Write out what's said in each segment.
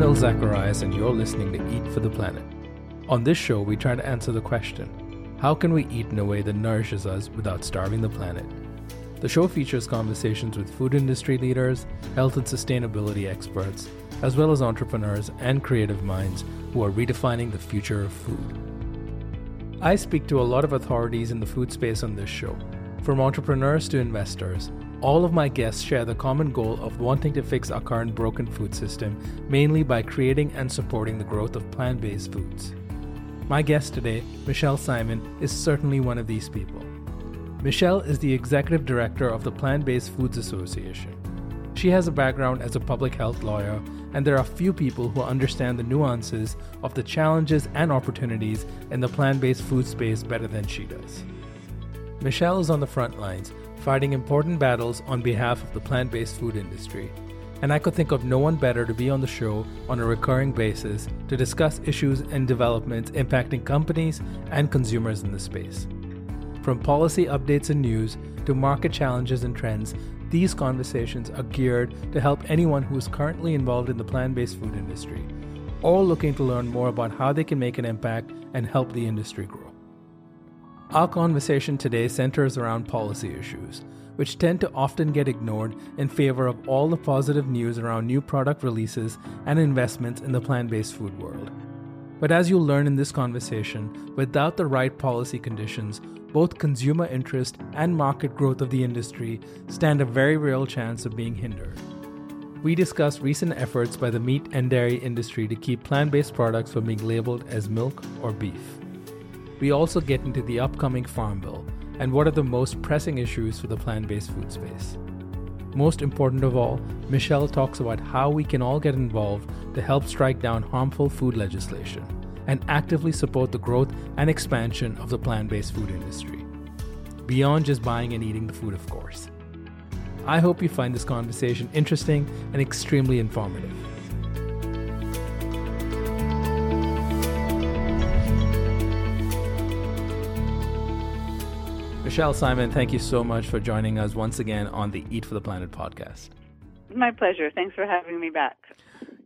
Nil Zacharias, and you're listening to Eat for the Planet. On this show, we try to answer the question how can we eat in a way that nourishes us without starving the planet? The show features conversations with food industry leaders, health and sustainability experts, as well as entrepreneurs and creative minds who are redefining the future of food. I speak to a lot of authorities in the food space on this show, from entrepreneurs to investors, all of my guests share the common goal of wanting to fix our current broken food system, mainly by creating and supporting the growth of plant based foods. My guest today, Michele Simon, is certainly one of these people. Michele is the executive director of the Plant Based Foods Association. She has a background as a public health lawyer, and there are few people who understand the nuances of the challenges and opportunities in the plant based food space better than she does. Michele is on the front lines fighting important battles on behalf of the plant based food industry. And I could think of no one better to be on the show on a recurring basis to discuss issues and developments impacting companies and consumers in the space. From policy updates and news to market challenges and trends, these conversations are geared to help anyone who is currently involved in the plant based food industry or looking to learn more about how they can make an impact and help the industry grow. Our conversation today centers around policy issues, which tend to often get ignored in favor of all the positive news around new product releases and investments in the plant based food world. But as you'll learn in this conversation, without the right policy conditions, both consumer interest and market growth of the industry stand a very real chance of being hindered. We discuss recent efforts by the meat and dairy industry to keep plant based products from being labeled as milk or beef. We also get into the upcoming Farm Bill and what are the most pressing issues for the plant based food space. Most important of all, Michele talks about how we can all get involved to help strike down harmful food legislation and actively support the growth and expansion of the plant based food industry. Beyond just buying and eating the food, of course. I hope you find this conversation interesting and extremely informative. Michele Simon, thank you so much for joining us once again on the Eat for the Planet podcast. My pleasure. Thanks for having me back.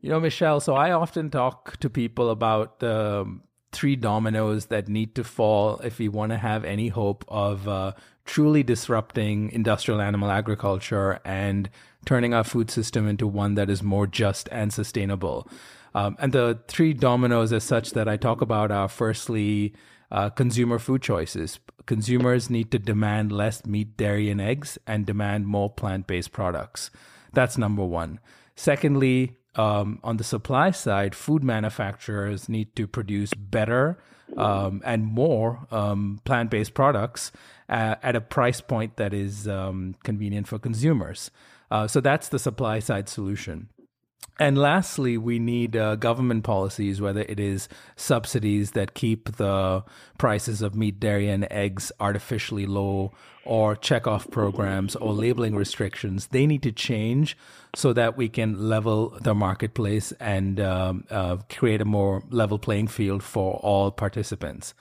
You know, Michele, so I often talk to people about the three dominoes that need to fall if we want to have any hope of uh, truly disrupting industrial animal agriculture and turning our food system into one that is more just and sustainable. Um, and the three dominoes, as such, that I talk about are firstly, uh, consumer food choices. Consumers need to demand less meat, dairy, and eggs and demand more plant based products. That's number one. Secondly, um, on the supply side, food manufacturers need to produce better um, and more um, plant based products at a price point that is um, convenient for consumers. Uh, so that's the supply side solution. And lastly, we need uh, government policies, whether it is subsidies that keep the prices of meat, dairy, and eggs artificially low, or checkoff programs or labeling restrictions. They need to change so that we can level the marketplace and um, uh, create a more level playing field for all participants.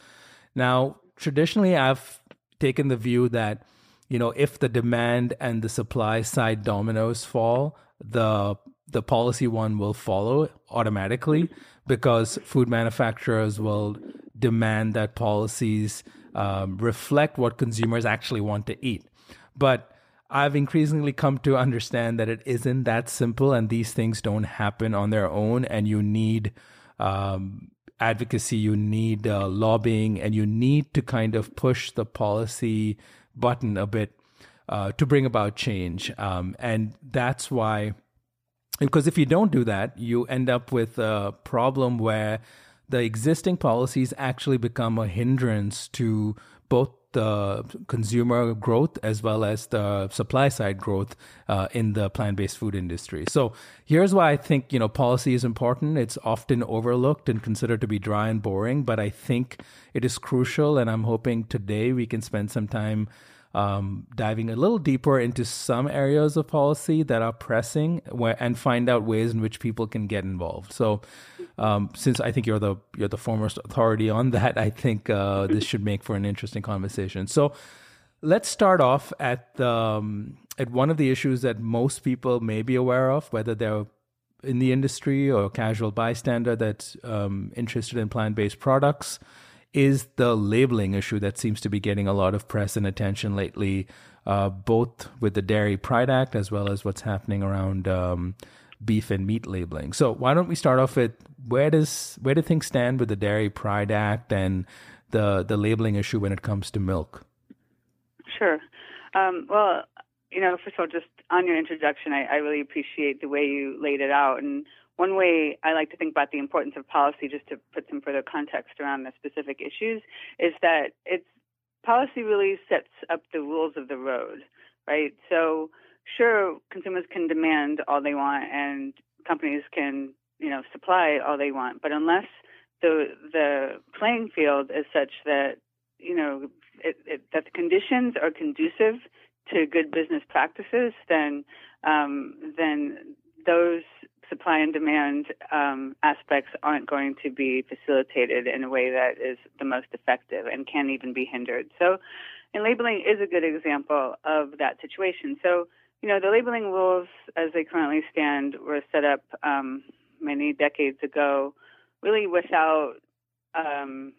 Now, traditionally, I've taken the view that you know if the demand and the supply side dominoes fall, the the policy one will follow automatically because food manufacturers will demand that policies um, reflect what consumers actually want to eat. But I've increasingly come to understand that it isn't that simple, and these things don't happen on their own, and you need um, advocacy, you need uh, lobbying, and you need to kind of push the policy button a bit uh, to bring about change. Um, and that's why because if you don't do that, you end up with a problem where the existing policies actually become a hindrance to both the consumer growth as well as the supply side growth uh, in the plant-based food industry. So here's why I think you know policy is important. It's often overlooked and considered to be dry and boring, but I think it is crucial. And I'm hoping today we can spend some time um, diving a little deeper into some areas of policy that are pressing where, and find out ways in which people can get involved. So, um, since I think you're the you're the foremost authority on that, I think uh, this should make for an interesting conversation. So, let's start off at the, um, at one of the issues that most people may be aware of, whether they're in the industry or casual bystander that's um, interested in plant based products is the labeling issue that seems to be getting a lot of press and attention lately, uh, both with the Dairy Pride Act as well as what's happening around um, beef and meat labeling. So why don't we start off with where does where do things stand with the Dairy Pride Act and the the labeling issue when it comes to milk? Sure. Um, well, you know, first of all, just on your introduction, I, I really appreciate the way you laid it out and one way I like to think about the importance of policy, just to put some further context around the specific issues, is that it's policy really sets up the rules of the road, right? So, sure, consumers can demand all they want, and companies can, you know, supply all they want, but unless the the playing field is such that you know it, it, that the conditions are conducive to good business practices, then um, then those supply and demand um, aspects aren't going to be facilitated in a way that is the most effective and can even be hindered. So, and labeling is a good example of that situation. So, you know, the labeling rules as they currently stand were set up um, many decades ago, really without um,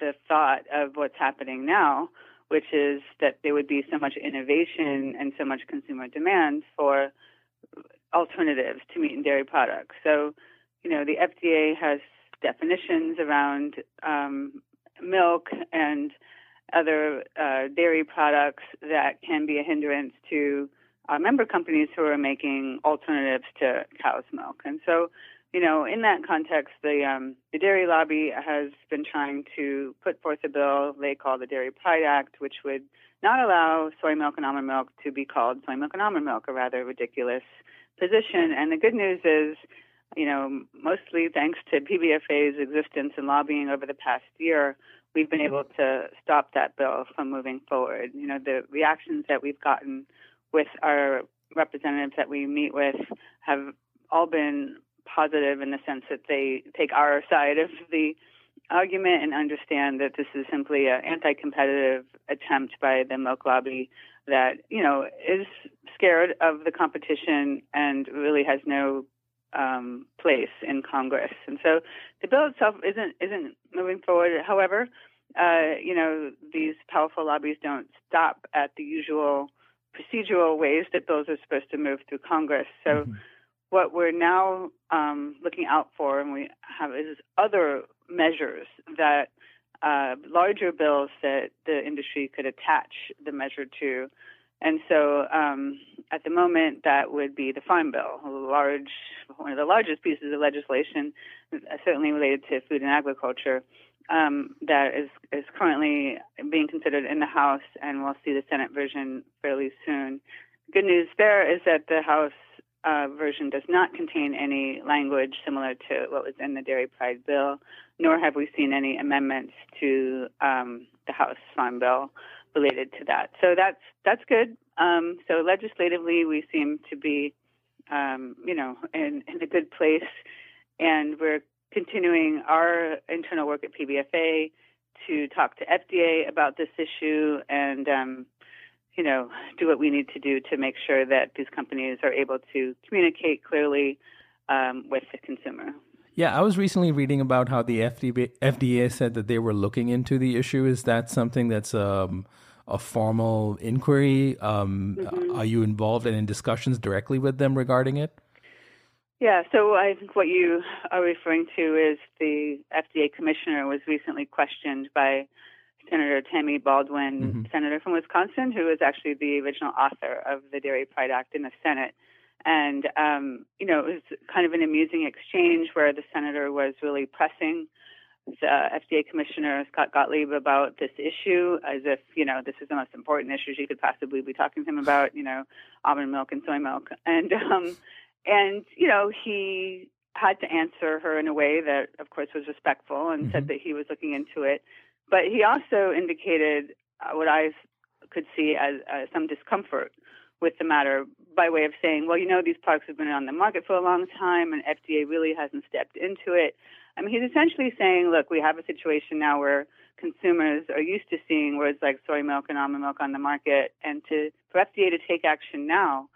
the thought of what's happening now, which is that there would be so much innovation and so much consumer demand for alternatives to meat and dairy products. So, you know, the FDA has definitions around um, milk and other uh, dairy products that can be a hindrance to our member companies who are making alternatives to cow's milk. And so, you know, in that context, the um, the dairy lobby has been trying to put forth a bill they call the Dairy Pride Act, which would not allow soy milk and almond milk to be called soy milk and almond milk, a rather ridiculous position. And the good news is, you know, mostly thanks to PBFA's existence and lobbying over the past year, we've been able to stop that bill from moving forward. You know, the reactions that we've gotten with our representatives that we meet with have all been positive in the sense that they take our side of the argument and understand that this is simply an anti-competitive attempt by the milk lobby that you know is scared of the competition and really has no um, place in Congress. And so the bill itself isn't isn't moving forward. However, uh, you know these powerful lobbies don't stop at the usual procedural ways that bills are supposed to move through Congress. So. Mm-hmm. What we're now um, looking out for, and we have, is other measures that uh, larger bills that the industry could attach the measure to. And so um, at the moment, that would be the Farm Bill, large, one of the largest pieces of legislation, uh, certainly related to food and agriculture, um, that is, is currently being considered in the House, and we'll see the Senate version fairly soon. Good news there is that the House uh, version does not contain any language similar to what was in the Dairy Pride bill, nor have we seen any amendments to um, the House Farm Bill related to that. So that's that's good. Um, so legislatively, we seem to be, um, you know, in, in a good place, and we're continuing our internal work at PBFA to talk to FDA about this issue and um, you know, do what we need to do to make sure that these companies are able to communicate clearly um, with the consumer. Yeah, I was recently reading about how the FDA, FDA said that they were looking into the issue. Is that something that's um, a formal inquiry? Um, mm-hmm. Are you involved in discussions directly with them regarding it? Yeah, so I think what you are referring to is the FDA commissioner was recently questioned by Senator Tammy Baldwin, mm-hmm. senator from Wisconsin, who was actually the original author of the Dairy Pride Act in the Senate. And, um, you know, it was kind of an amusing exchange where the senator was really pressing the FDA Commissioner Scott Gottlieb about this issue as if, you know, this is the most important issue she could possibly be talking to him about, you know, almond milk and soy milk. And, um, and, you know, he had to answer her in a way that, of course, was respectful and mm-hmm. said that he was looking into it. But he also indicated uh, what I could see as uh, some discomfort with the matter by way of saying, well, you know, these products have been on the market for a long time and FDA really hasn't stepped into it. I mean, he's essentially saying, look, we have a situation now where consumers are used to seeing words like soy milk and almond milk on the market, and to for FDA to take action now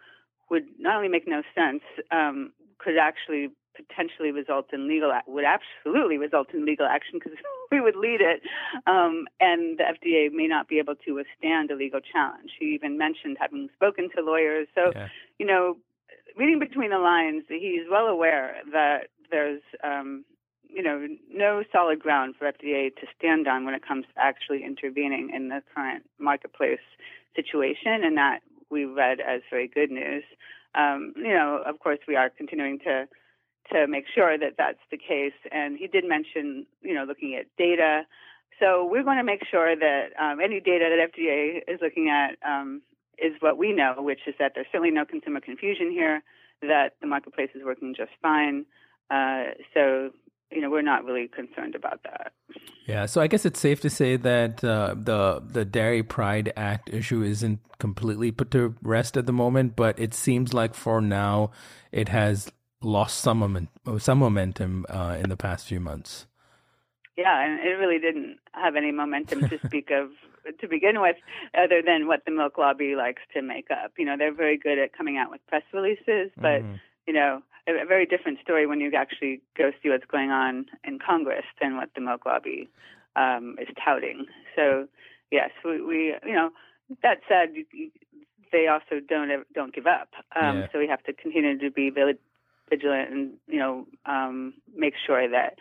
would not only make no sense, um, could actually potentially result in legal would absolutely result in legal action because we would lead it, um, and the FDA may not be able to withstand a legal challenge. He even mentioned having spoken to lawyers. So, yeah. you know, reading between the lines, he's well aware that there's um, you know, no solid ground for FDA to stand on when it comes to actually intervening in the current marketplace situation, and that we read as very good news. Um, you know, of course, we are continuing to to make sure that that's the case. And he did mention, you know, looking at data. So we're going to make sure that um, any data that FDA is looking at um, is what we know, which is that there's certainly no consumer confusion here, that the marketplace is working just fine. Uh, so you know, we're not really concerned about that. Yeah, so I guess it's safe to say that uh, the the Dairy Pride Act issue isn't completely put to rest at the moment, but it seems like for now it has lost some moment, some momentum uh, in the past few months. Yeah, and it really didn't have any momentum to speak of to begin with, other than what the milk lobby likes to make up. You know, they're very good at coming out with press releases, but mm-hmm. you know, a, a very different story when you actually go see what's going on in Congress than what the milk lobby um, is touting. So, yes, we, we you know, that said, they also don't don't give up. Um, yeah. So we have to continue to be vigilant and you know um, make sure that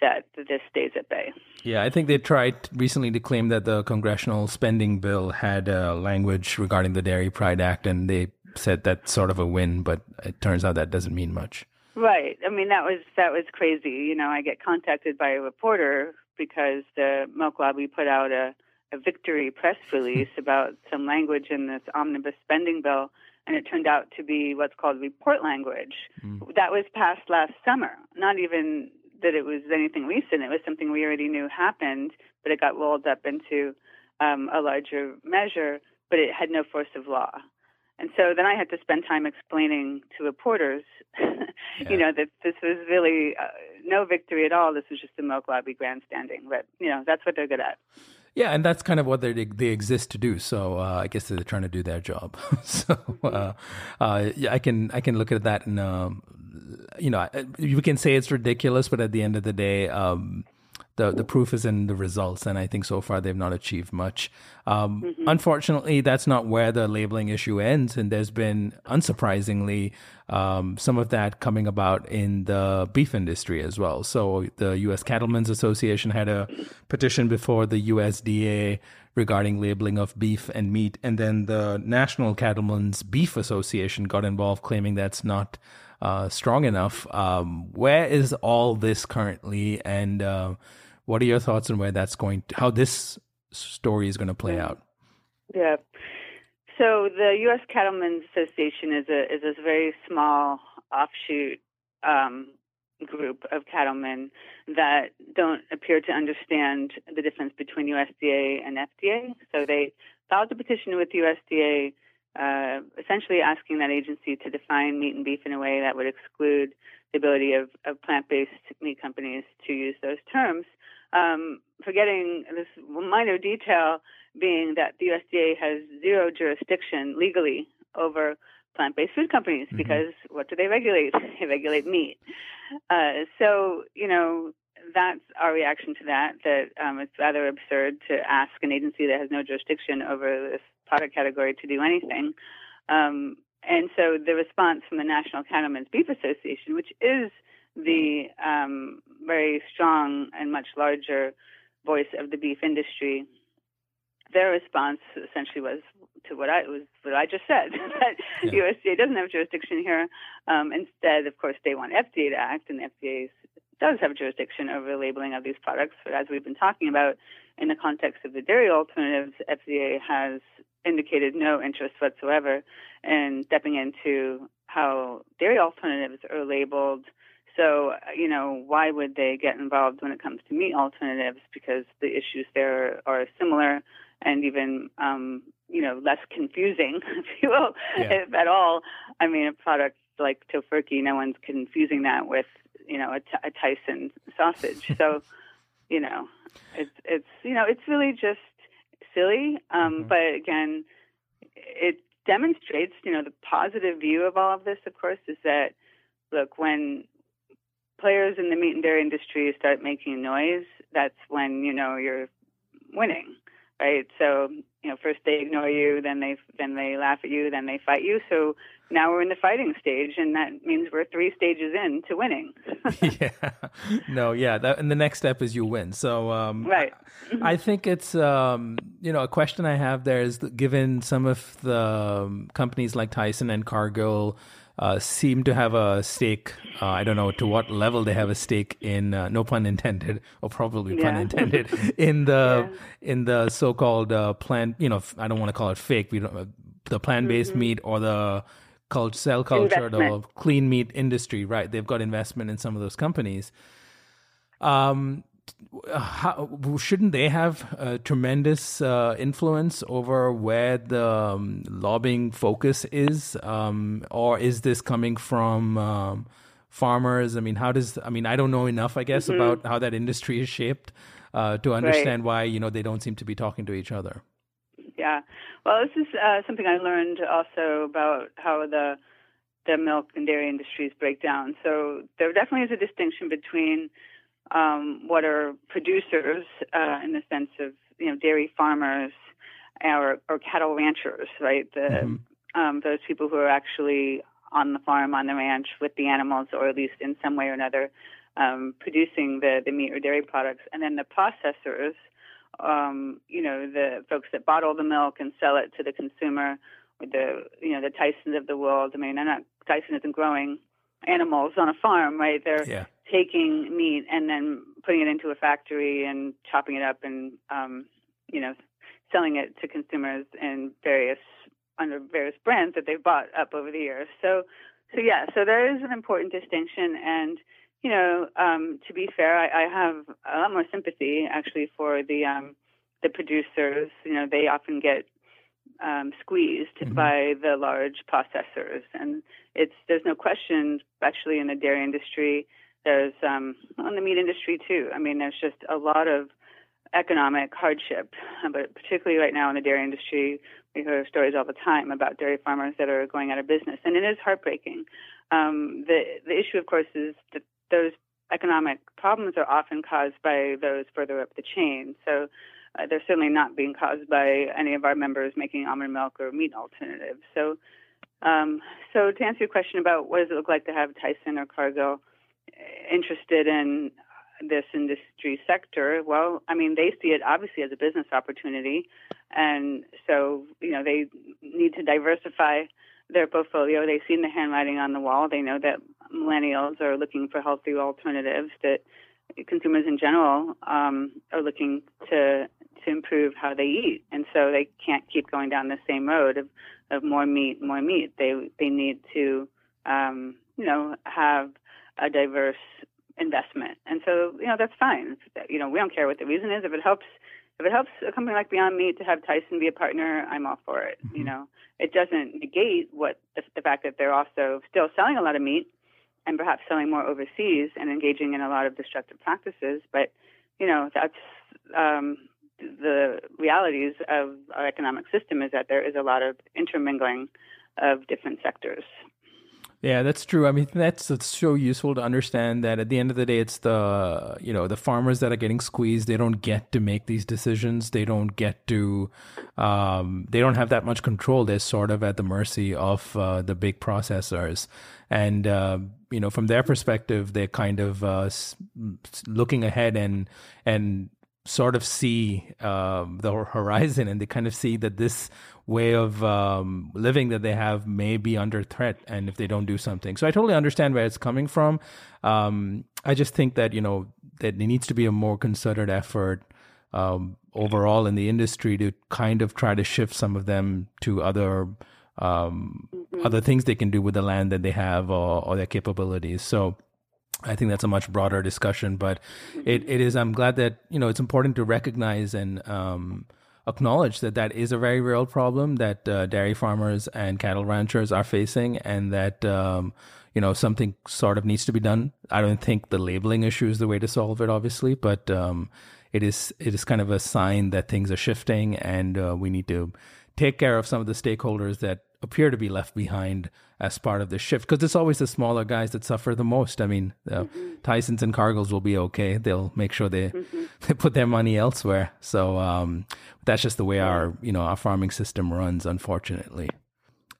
that this stays at bay. Yeah, I think they tried recently to claim that the congressional spending bill had uh, language regarding the Dairy Pride Act, and they said that's sort of a win, but it turns out that doesn't mean much. Right. I mean, that was that was crazy. You know, I get contacted by a reporter because the milk lobby put out a, a victory press release about some language in this omnibus spending bill, and it turned out to be what's called report language. Mm. That was passed last summer. Not even that it was anything recent. It was something we already knew happened, but it got rolled up into um, a larger measure, but it had no force of law. And so then I had to spend time explaining to reporters, yeah. you know, that this was really uh, no victory at all. This was just the milk lobby grandstanding. But you know, that's what they're good at. Yeah, and that's kind of what they they exist to do. So uh, I guess they're trying to do their job. so uh, uh, yeah, I can I can look at that and um, you know you can say it's ridiculous, but at the end of the day. Um, the the proof is in the results, and I think so far they've not achieved much. Um, mm-hmm. Unfortunately, that's not where the labeling issue ends, and there's been, unsurprisingly, um, some of that coming about in the beef industry as well. So the U.S. Cattlemen's Association had a petition before the USDA regarding labeling of beef and meat, and then the National Cattlemen's Beef Association got involved, claiming that's not. Uh, strong enough. Um, where is all this currently, and uh, what are your thoughts on where that's going? To, how this story is going to play out? Yeah. So the U.S. Cattlemen's Association is a is a very small offshoot um, group of cattlemen that don't appear to understand the difference between USDA and FDA. So they filed a petition with USDA, uh, essentially asking that agency to define meat and beef in a way that would exclude the ability of, of plant-based meat companies to use those terms um, forgetting this minor detail being that the USDA has zero jurisdiction legally over plant-based food companies mm-hmm. because what do they regulate? They regulate meat. Uh, so you know that's our reaction to that. That um, it's rather absurd to ask an agency that has no jurisdiction over this product category to do anything. Um, and so the response from the National Cattlemen's Beef Association, which is the um, very strong and much larger voice of the beef industry, their response essentially was to what I was what I just said that yeah. USDA doesn't have jurisdiction here. Um, instead, of course, they want FDA to act, and the FDA's does have jurisdiction over the labeling of these products. But as we've been talking about, in the context of the dairy alternatives, FDA has indicated no interest whatsoever in stepping into how dairy alternatives are labeled. So, you know, why would they get involved when it comes to meat alternatives? Because the issues there are similar and even, um, you know, less confusing, if you will, yeah. if at all. I mean, a product like Tofurky, no one's confusing that with, you know, a, t- a Tyson sausage. so, you know, it's it's you know, it's really just silly. Um, mm-hmm. But again, it demonstrates, you know, the positive view of all of this. Of course, is that look when players in the meat and dairy industry start making noise, that's when you know you're winning, right? So you know, first they ignore you, then they then they laugh at you, then they fight you. So now we're in the fighting stage, and that means we're three stages in to winning. yeah, no, yeah, that, and the next step is you win. So um, right, I think it's um, you know a question I have there is given some of the um, companies like Tyson and Cargill uh, seem to have a stake. Uh, I don't know to what level they have a stake in. Uh, no pun intended, or probably yeah. pun intended in the yeah. in the so-called uh, plant. You know, I don't want to call it fake. We don't uh, the plant-based mm-hmm. meat or the cult, cell culture, investment. the clean meat industry. Right, they've got investment in some of those companies. Um, how, shouldn't they have a tremendous uh, influence over where the um, lobbying focus is, um, or is this coming from um, farmers? I mean, how does I mean I don't know enough, I guess, mm-hmm. about how that industry is shaped uh, to understand right. why you know they don't seem to be talking to each other. Yeah, well, this is uh, something I learned also about how the the milk and dairy industries break down. So there definitely is a distinction between um, what are producers uh, in the sense of you know dairy farmers or, or cattle ranchers, right? The mm-hmm. um, those people who are actually on the farm, on the ranch with the animals, or at least in some way or another um, producing the, the meat or dairy products, and then the processors, um, you know, the folks that bottle the milk and sell it to the consumer, with the you know the Tysons of the world. I mean, I'm not Tyson isn't growing animals on a farm, right? They're yeah. taking meat and then putting it into a factory and chopping it up and um, you know selling it to consumers in various under various brands that they've bought up over the years. So so yeah, so there is an important distinction and you know, um, to be fair, I, I have a lot more sympathy actually for the um, the producers. You know, they often get um, squeezed mm-hmm. by the large processors, and it's there's no question, especially in the dairy industry, there's um, in the meat industry too. I mean, there's just a lot of economic hardship, but particularly right now in the dairy industry, we hear stories all the time about dairy farmers that are going out of business, and it is heartbreaking. Um, the the issue, of course, is that those economic problems are often caused by those further up the chain. So uh, they're certainly not being caused by any of our members making almond milk or meat alternatives. So, um, so to answer your question about what does it look like to have Tyson or Cargill interested in this industry sector, well, I mean, they see it obviously as a business opportunity, and so you know they need to diversify their portfolio. They've seen the handwriting on the wall. They know that millennials are looking for healthy alternatives. That consumers in general um, are looking to to improve how they eat, and so they can't keep going down the same road of, of more meat, more meat. They they need to um, you know have a diverse investment, and so you know that's fine. You know we don't care what the reason is. If it helps if it helps a company like Beyond Meat to have Tyson be a partner, I'm all for it. Mm-hmm. You know, it doesn't negate what the, the fact that they're also still selling a lot of meat and perhaps selling more overseas and engaging in a lot of destructive practices. But you know, that's um, the realities of our economic system is that there is a lot of intermingling of different sectors. Yeah, that's true. I mean, that's, so useful to understand that at the end of the day, it's the you know the farmers that are getting squeezed. They don't get to make these decisions. They don't get to. Um, they don't have that much control. They're sort of at the mercy of uh, the big processors, and uh, you know from their perspective, they're kind of uh, looking ahead and and sort of see um, the horizon and they kind of see that this way of um, living that they have may be under threat and if they don't do something. So i totally understand where it's coming from. Um, i just think that you know that there needs to be a more concerted effort um, overall in the industry to kind of try to shift some of them to other um, mm-hmm. other things they can do with the land that they have or, or their capabilities. So I think that's a much broader discussion, but it, it is. I'm glad that you know it's important to recognize and um, acknowledge that that is a very real problem that uh, dairy farmers and cattle ranchers are facing, and that um, you know something sort of needs to be done. I don't think the labeling issue is the way to solve it, obviously, but um, it is it is kind of a sign that things are shifting, and uh, we need to take care of some of the stakeholders that appear to be left behind as part of the shift because it's always the smaller guys that suffer the most. I mean, uh, mm-hmm. Tyson's and Cargills will be okay. They'll make sure they mm-hmm. they put their money elsewhere. So um, that's just the way our you know our farming system runs, unfortunately.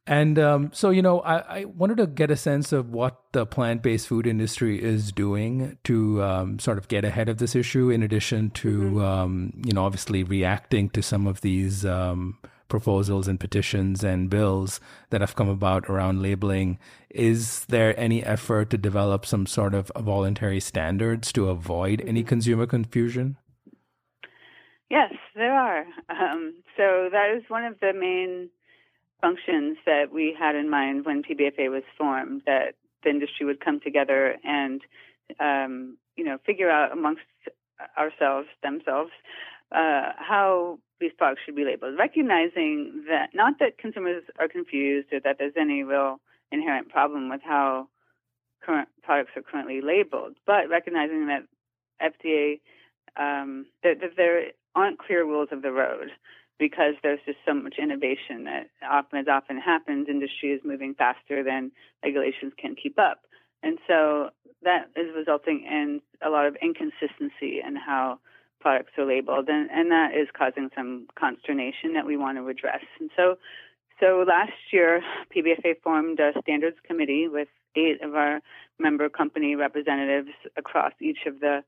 And um, so you know, I, I, wanted to get a sense of what the plant based food industry is doing to um, sort of get ahead of this issue. In addition to mm-hmm. Um, you know, obviously reacting to some of these um, proposals and petitions and bills that have come about around labeling. Is there any effort to develop some sort of voluntary standards to avoid any consumer confusion? Yes, there are. Um, so that is one of the main functions that we had in mind when PBFA was formed. That the industry would come together and, um, you know, figure out amongst ourselves, themselves, uh, how these products should be labeled, recognizing that not that consumers are confused or that there's any real inherent problem with how current products are currently labeled, but recognizing that FDA um, that, that, there aren't clear rules of the road because there's just so much innovation that often as often happens, industry is moving faster than regulations can keep up, and so that is resulting in a lot of inconsistency in how products are labeled, and, and that is causing some consternation that we want to address. And so, so last year, PBFA formed a standards committee with eight of our member company representatives across each of the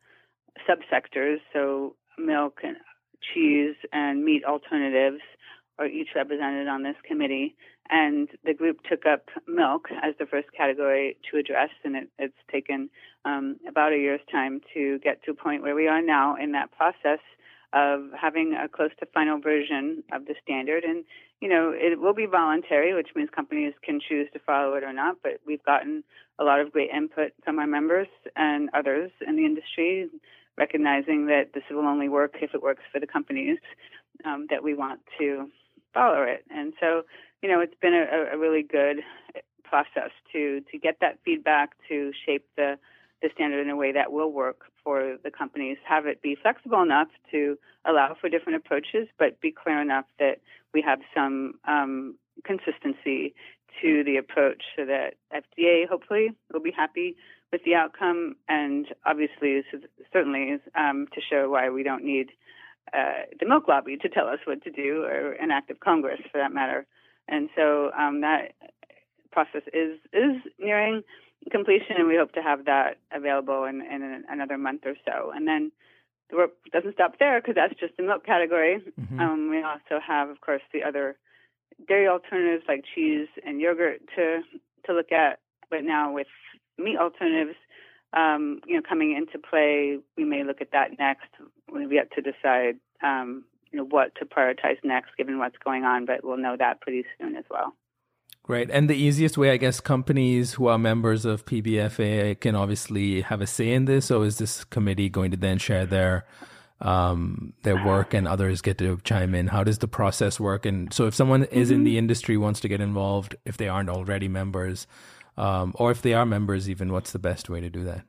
subsectors. So, milk and cheese and meat alternatives are each represented on this committee. And the group took up milk as the first category to address, and it, it's taken um, about a year's time to get to a point where we are now in that process of having a close to final version of the standard. And, you know, it will be voluntary, which means companies can choose to follow it or not. But we've gotten a lot of great input from our members and others in the industry, recognizing that this will only work if it works for the companies um, that we want to follow it. And so, you know, it's been a, a really good process to to get that feedback to shape the the standard in a way that will work for the companies. Have it be flexible enough to allow for different approaches, but be clear enough that we have some um, consistency to the approach so that FDA hopefully will be happy with the outcome, and obviously, certainly, um, to show why we don't need uh, the milk lobby to tell us what to do, or an act of Congress for that matter. And so um, that process is is nearing completion, and we hope to have that available in, in another month or so. And then the work doesn't stop there because that's just the milk category. Mm-hmm. Um, we also have, of course, the other dairy alternatives like cheese and yogurt to to look at. But now with meat alternatives, um, you know, coming into play, we may look at that next. We've yet to decide, um, you know, what to prioritize next, given what's going on. But we'll know that pretty soon as well. Great. And the easiest way, I guess, companies who are members of PBFA can obviously have a say in this. So is this committee going to then share their um, their work and others get to chime in? How does the process work? And so, if someone is mm-hmm. in the industry wants to get involved, if they aren't already members, um, or if they are members, even what's the best way to do that?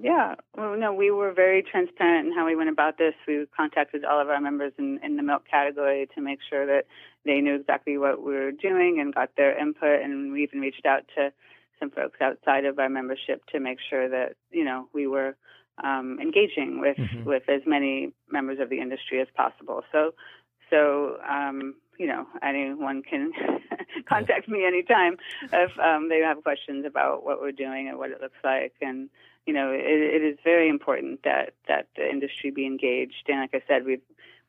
Yeah, well, no, we were very transparent in how we went about this. We contacted all of our members in, in the milk category to make sure that they knew exactly what we were doing and got their input. And we even reached out to some folks outside of our membership to make sure that you know we were um, engaging with mm-hmm. with as many members of the industry as possible. So, so um, you know, anyone can contact me anytime if um, they have questions about what we're doing and what it looks like. And you know, it, it is very important that that the industry be engaged. And like I said, we've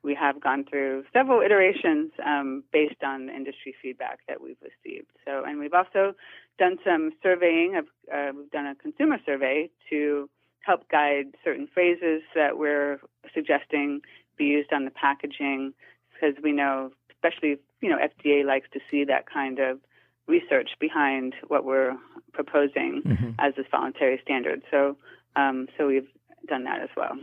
we have gone through several iterations um, based on industry feedback that we've received. So, and we've also done some surveying. Of, uh, we've done a consumer survey to help guide certain phrases that we're suggesting be used on the packaging, because we know, especially you know, FDA likes to see that kind of research behind what we're proposing mm-hmm. as this voluntary standard. So, um, so we've done that as well.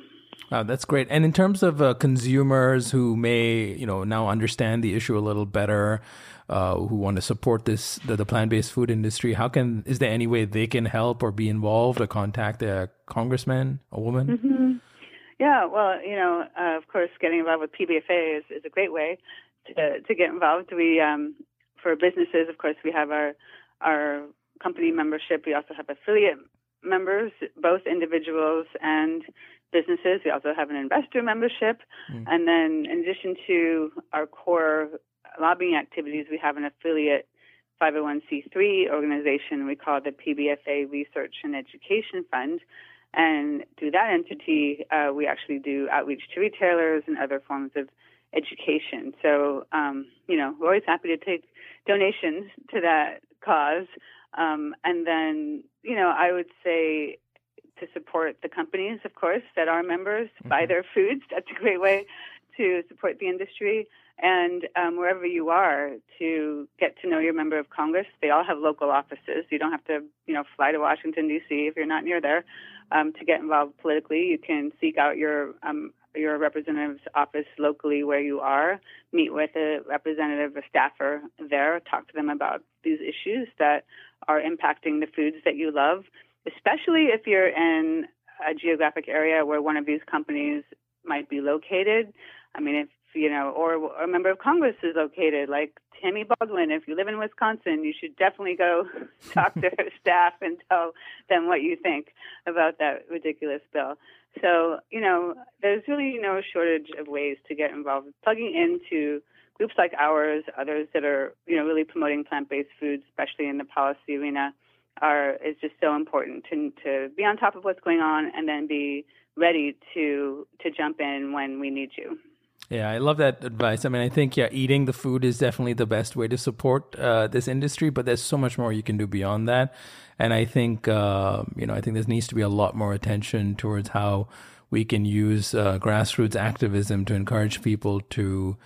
Oh, that's great. And in terms of uh, consumers who may, you know, now understand the issue a little better, uh, who want to support this the, the plant-based food industry, how can is there any way they can help or be involved or contact a congressman, a woman? Mm-hmm. Yeah, well, you know, uh, of course, getting involved with PBFA is, is a great way to to get involved. We um, for businesses, of course, we have our our company membership. We also have affiliate members, both individuals and businesses. We also have an investor membership. Mm. And then, in addition to our core lobbying activities, we have an affiliate 501c3 organization we call the PBFA Research and Education Fund. And through that entity, uh, we actually do outreach to retailers and other forms of education. So, um, you know, we're always happy to take donations to that cause. Um, and then, you know, I would say to support the companies, of course, that are members mm-hmm. buy their foods. That's a great way to support the industry. And um, wherever you are, to get to know your member of Congress. They all have local offices. You don't have to, you know, fly to Washington D.C. if you're not near there um, to get involved politically. You can seek out your um, your representative's office locally where you are, meet with a representative, a staffer there, talk to them about these issues that are impacting the foods that you love especially if you're in a geographic area where one of these companies might be located. I mean, if you know, or a member of Congress is located, like Tammy Baldwin. If you live in Wisconsin, you should definitely go talk to her staff and tell them what you think about that ridiculous bill. So, you know, there's really no shortage of ways to get involved. Plugging into groups like ours, others that are, you know, really promoting plant-based foods, especially in the policy arena, are is just so important to to be on top of what's going on and then be ready to to jump in when we need you. Yeah, I love that advice. I mean, I think yeah, eating the food is definitely the best way to support uh, this industry, but there's so much more you can do beyond that. And I think uh, you know, I think there needs to be a lot more attention towards how we can use uh, grassroots activism to encourage people to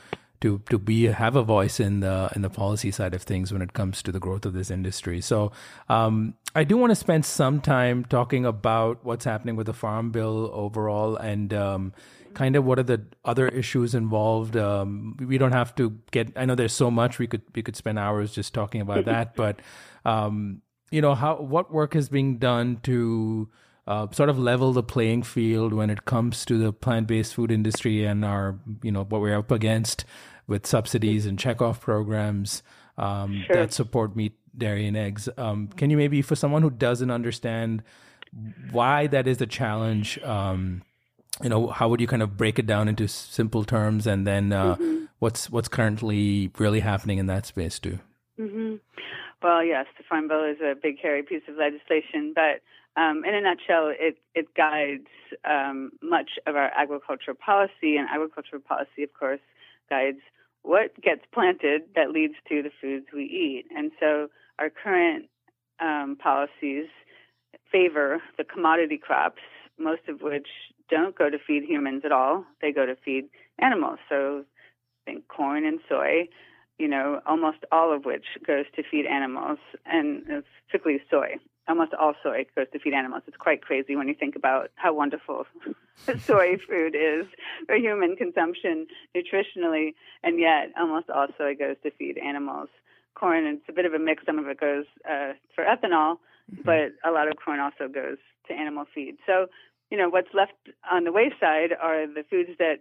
to to be have a voice in the in the policy side of things when it comes to the growth of this industry. So um, I do want to spend some time talking about what's happening with the Farm Bill overall and. Um, kind of what are the other issues involved um, we don't have to get i know there's so much we could we could spend hours just talking about that but um, you know how what work is being done to uh, sort of level the playing field when it comes to the plant-based food industry and our, you know, what we're up against with subsidies and checkoff programs um, sure. that support meat, dairy, and eggs. Um, can you maybe, for someone who doesn't understand why that is a challenge, um, you know, how would you kind of break it down into simple terms, and then uh, mm-hmm. what's what's currently really happening in that space too? Mm-hmm. Well, yes, the Farm Bill is a big, hairy piece of legislation, but um, in a nutshell, it, it guides um, much of our agricultural policy, and agricultural policy, of course, guides what gets planted that leads to the foods we eat. And so our current um, policies favor the commodity crops, most of which don't go to feed humans at all. They go to feed animals. So think corn and soy, you know, almost all of which goes to feed animals, and particularly soy almost all soy goes to feed animals. It's quite crazy when you think about how wonderful soy food is for human consumption nutritionally, and yet almost all soy goes to feed animals. Corn, it's a bit of a mix. Some of it goes uh, for ethanol, mm-hmm. but a lot of corn also goes to animal feed. So you know what's left on the wayside are the foods that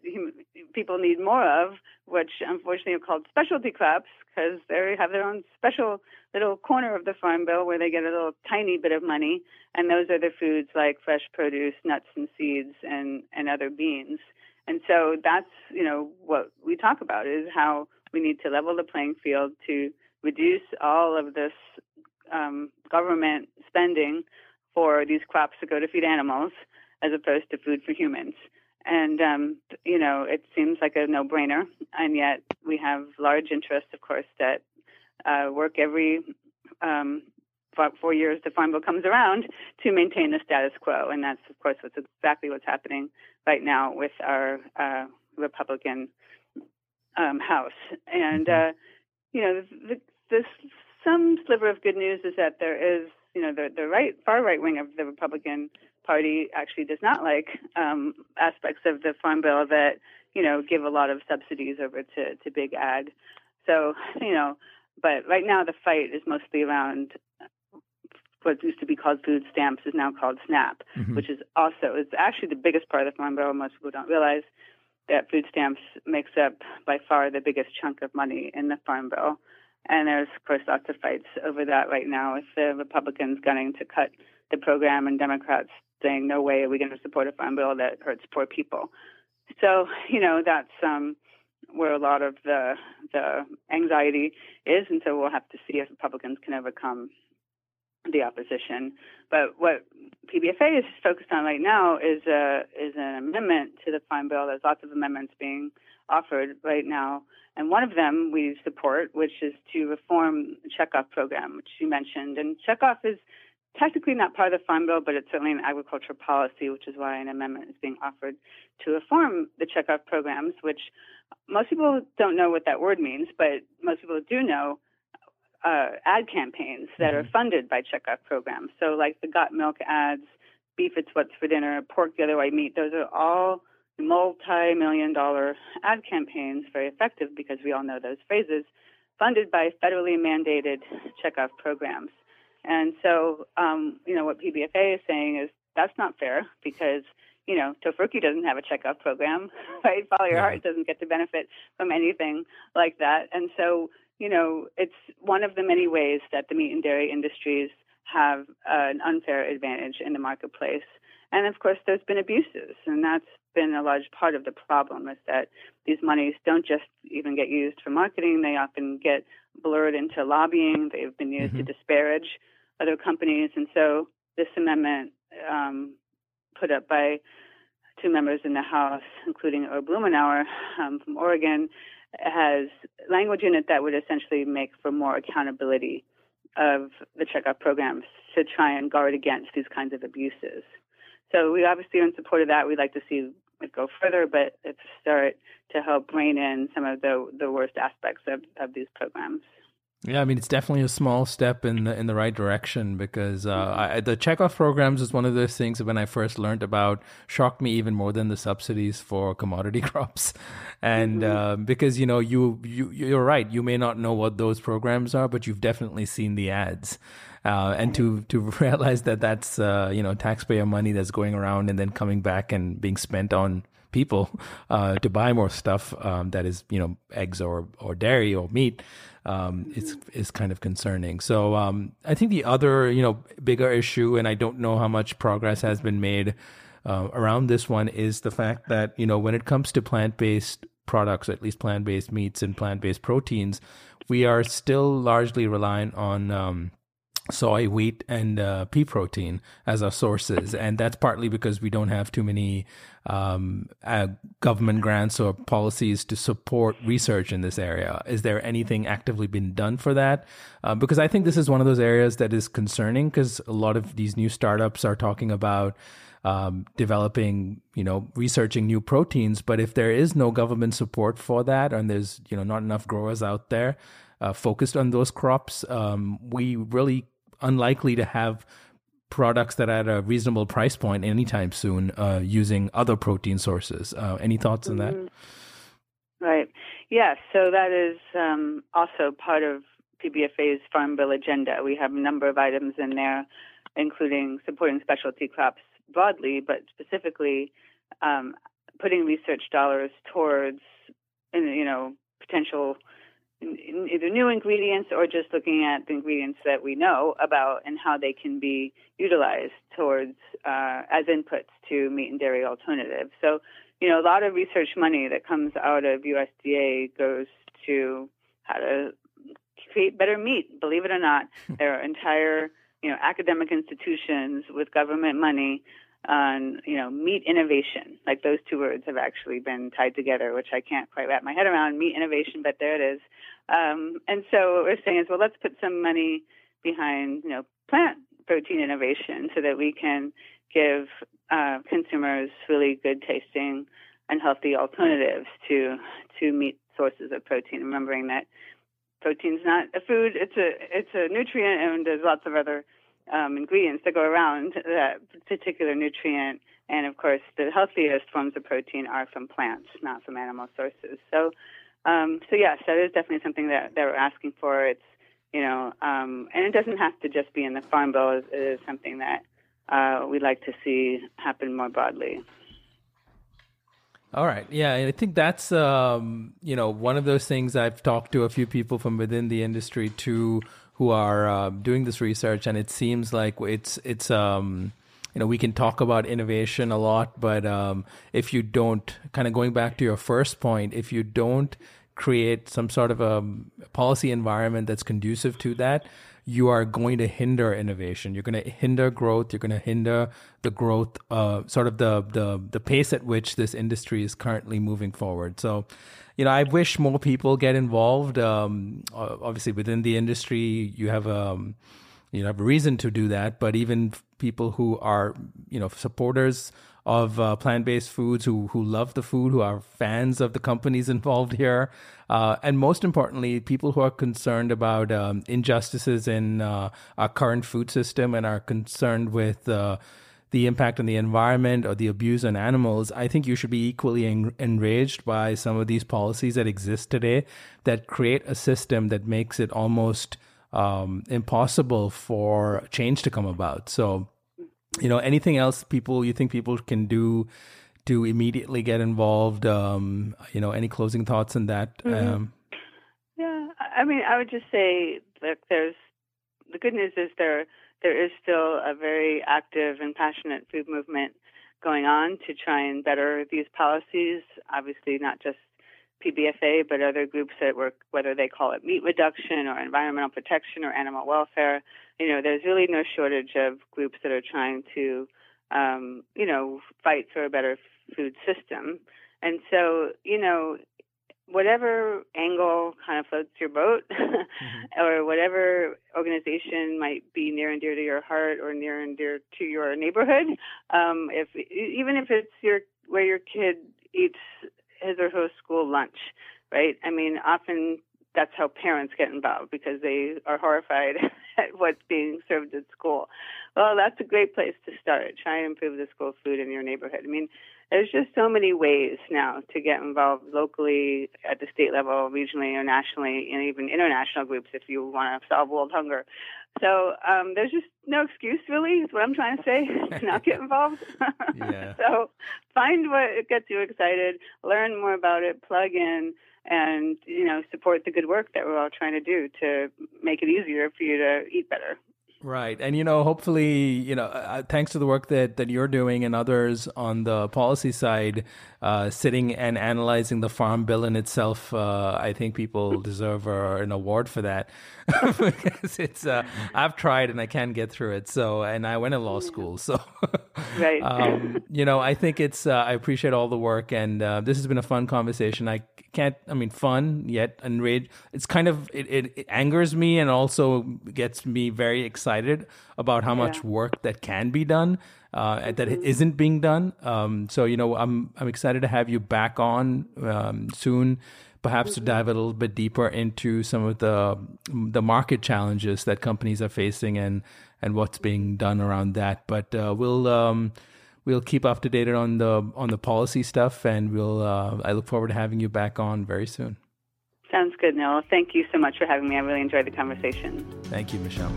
people need more of, which unfortunately are called specialty crops because they have their own special little corner of the farm bill where they get a little tiny bit of money, and those are the foods like fresh produce, nuts and seeds, and and other beans. And so that's you know what we talk about is how we need to level the playing field to reduce all of this um, government spending for these crops to go to feed animals as opposed to food for humans. And, um, you know, it seems like a no brainer. And yet we have large interests, of course, that uh, work every um, four years the Farm Bill comes around to maintain the status quo. And that's, of course, what's exactly what's happening right now with our uh, Republican um, House. And, mm-hmm. uh, you know, the, the, some sliver of good news is that there is, you know, the, the right, far right wing of the Republican Party actually does not like um, aspects of the Farm Bill that, you know, give a lot of subsidies over to, to big ag. So, you know, but right now the fight is mostly around what used to be called food stamps is now called SNAP, mm-hmm. which is also it's actually the biggest part of the Farm Bill. Most people don't realize that food stamps makes up by far the biggest chunk of money in the Farm Bill. And there's, of course, lots of fights over that right now with the Republicans gunning to cut the program and Democrats saying, no way are we going to support a farm bill that hurts poor people. So, you know, that's um, where a lot of the, the anxiety is. And so we'll have to see if Republicans can overcome the opposition. But what PBFA is focused on right now is a is an amendment to the farm bill. There's lots of amendments being offered right now, and one of them we support, which is to reform the checkoff program, which you mentioned. And checkoff is technically not part of the farm bill, but it's certainly an agricultural policy, which is why an amendment is being offered to reform the checkoff programs, which most people don't know what that word means, but most people do know uh, ad campaigns that are mm-hmm. funded by checkoff programs. So, like the Got Milk ads, Beef It's What's for Dinner, Pork the Other White Meat, those are all multi million dollar ad campaigns, very effective because we all know those phrases, funded by federally mandated checkoff programs. And so, um, you know, what PBFA is saying is that's not fair because, you know, Tofurky doesn't have a checkoff program, right? Follow Your Heart doesn't get to benefit from anything like that. And so, you know, it's one of the many ways that the meat and dairy industries have uh, an unfair advantage in the marketplace. And of course, there's been abuses, and that's been a large part of the problem is that these monies don't just even get used for marketing, they often get blurred into lobbying, they've been used mm-hmm. to disparage other companies. And so this amendment um, put up by two members in the House, including Herb Blumenauer um, from Oregon, has language in it that would essentially make for more accountability of the checkoff programs to try and guard against these kinds of abuses. So we obviously are in support of that. We'd like to see it go further, but it's a start to help rein in some of the the worst aspects of, of these programs. Yeah, I mean it's definitely a small step in the in the right direction because uh, I, the checkoff programs is one of those things that when I first learned about shocked me even more than the subsidies for commodity crops, and mm-hmm. uh, because you know you you you're right you may not know what those programs are but you've definitely seen the ads. Uh, and to to realize that that's uh, you know taxpayer money that's going around and then coming back and being spent on people uh, to buy more stuff um, that is you know eggs or or dairy or meat um, is is kind of concerning. So um, I think the other you know bigger issue, and I don't know how much progress has been made uh, around this one, is the fact that you know when it comes to plant based products, at least plant based meats and plant based proteins, we are still largely reliant on um, soy, wheat, and uh, pea protein as our sources, and that's partly because we don't have too many um, uh, government grants or policies to support research in this area. Is there anything actively being done for that? Uh, because I think this is one of those areas that is concerning because a lot of these new startups are talking about. Um, developing, you know, researching new proteins. But if there is no government support for that, and there's, you know, not enough growers out there uh, focused on those crops, um, we really unlikely to have products that are at a reasonable price point anytime soon uh, using other protein sources. Uh, any thoughts on that? Mm-hmm. Right. Yes. So that is um, also part of PBFA's Farm Bill agenda. We have a number of items in there, including supporting specialty crops broadly, but specifically um, putting research dollars towards, you know, potential either new ingredients or just looking at the ingredients that we know about and how they can be utilized towards uh, as inputs to meat and dairy alternatives. So, you know, a lot of research money that comes out of USDA goes to how to create better meat. Believe it or not, there are entire you know academic institutions with government money on you know meat innovation. Like those two words have actually been tied together, which I can't quite wrap my head around. Meat innovation, but there it is. Um, and so what we're saying is, well, let's put some money behind you know plant protein innovation so that we can give uh, consumers really good tasting and healthy alternatives to to meat sources of protein. Remembering that protein's not a food; it's a it's a nutrient, and there's lots of other um, ingredients that go around that particular nutrient. And of course, the healthiest forms of protein are from plants, not from animal sources. So, um, so yes, that is definitely something that, that we're asking for. It's you know, um, and it doesn't have to just be in the farm bill. It is something that uh, we'd like to see happen more broadly. All right. Yeah, I think that's um, you know one of those things I've talked to a few people from within the industry too who are uh, doing this research, and it seems like it's it's um, you know we can talk about innovation a lot, but um, if you don't kind of going back to your first point, if you don't create some sort of a policy environment that's conducive to that, you are going to hinder innovation. You're going to hinder growth. You're going to hinder the growth, uh, sort of the, the the pace at which this industry is currently moving forward. So, you know, I wish more people get involved. Um, obviously, within the industry, you have um, you have a reason to do that. But even people who are you know supporters of uh, plant-based foods who who love the food, who are fans of the companies involved here, uh, and most importantly, people who are concerned about um, injustices in uh, our current food system and are concerned with uh, the impact on the environment or the abuse on animals, I think you should be equally en- enraged by some of these policies that exist today that create a system that makes it almost um, impossible for change to come about. So you know anything else people you think people can do to immediately get involved um, you know any closing thoughts on that mm-hmm. um, yeah i mean i would just say that there's the good news is there there is still a very active and passionate food movement going on to try and better these policies obviously not just PBFA, but other groups that work, whether they call it meat reduction or environmental protection or animal welfare. You know, there's really no shortage of groups that are trying to, um, you know, fight for a better food system. And so, you know, whatever angle kind of floats your boat, mm-hmm. or whatever organization might be near and dear to your heart or near and dear to your neighborhood, um, if even if it's your where your kid eats his or her school lunch, right? I mean, often that's how parents get involved because they are horrified at what's being served at school. Well, that's a great place to start. Try and improve the school food in your neighborhood. I mean, there's just so many ways now to get involved locally, at the state level, regionally, or nationally, and even international groups if you want to solve world hunger. So um, there's just no excuse, really, is what I'm trying to say, to not get involved. yeah. so find what gets you excited, learn more about it, plug in, and you know support the good work that we're all trying to do to make it easier for you to eat better. Right. And, you know, hopefully, you know, uh, thanks to the work that, that you're doing and others on the policy side, uh, sitting and analyzing the farm bill in itself, uh, I think people deserve uh, an award for that. because it's, uh, I've tried and I can't get through it. So, and I went to law school. So, right. um, you know, I think it's, uh, I appreciate all the work and this has been a fun conversation. I can't, I mean, fun yet enraged. It's kind of, it, it, it angers me and also gets me very excited about how much work that can be done uh, mm-hmm. that isn't being done. Um, so you know, I'm I'm excited to have you back on um, soon, perhaps mm-hmm. to dive a little bit deeper into some of the the market challenges that companies are facing and and what's being done around that. But uh, we'll. Um, we'll keep up to date on the on the policy stuff, and we'll. Uh, I look forward to having you back on very soon. Sounds good, Nil. Thank you so much for having me. I really enjoyed the conversation. Thank you, Michele.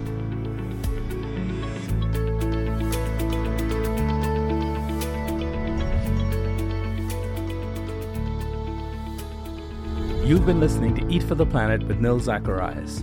You've been listening to Eat for the Planet with Nil Zacharias.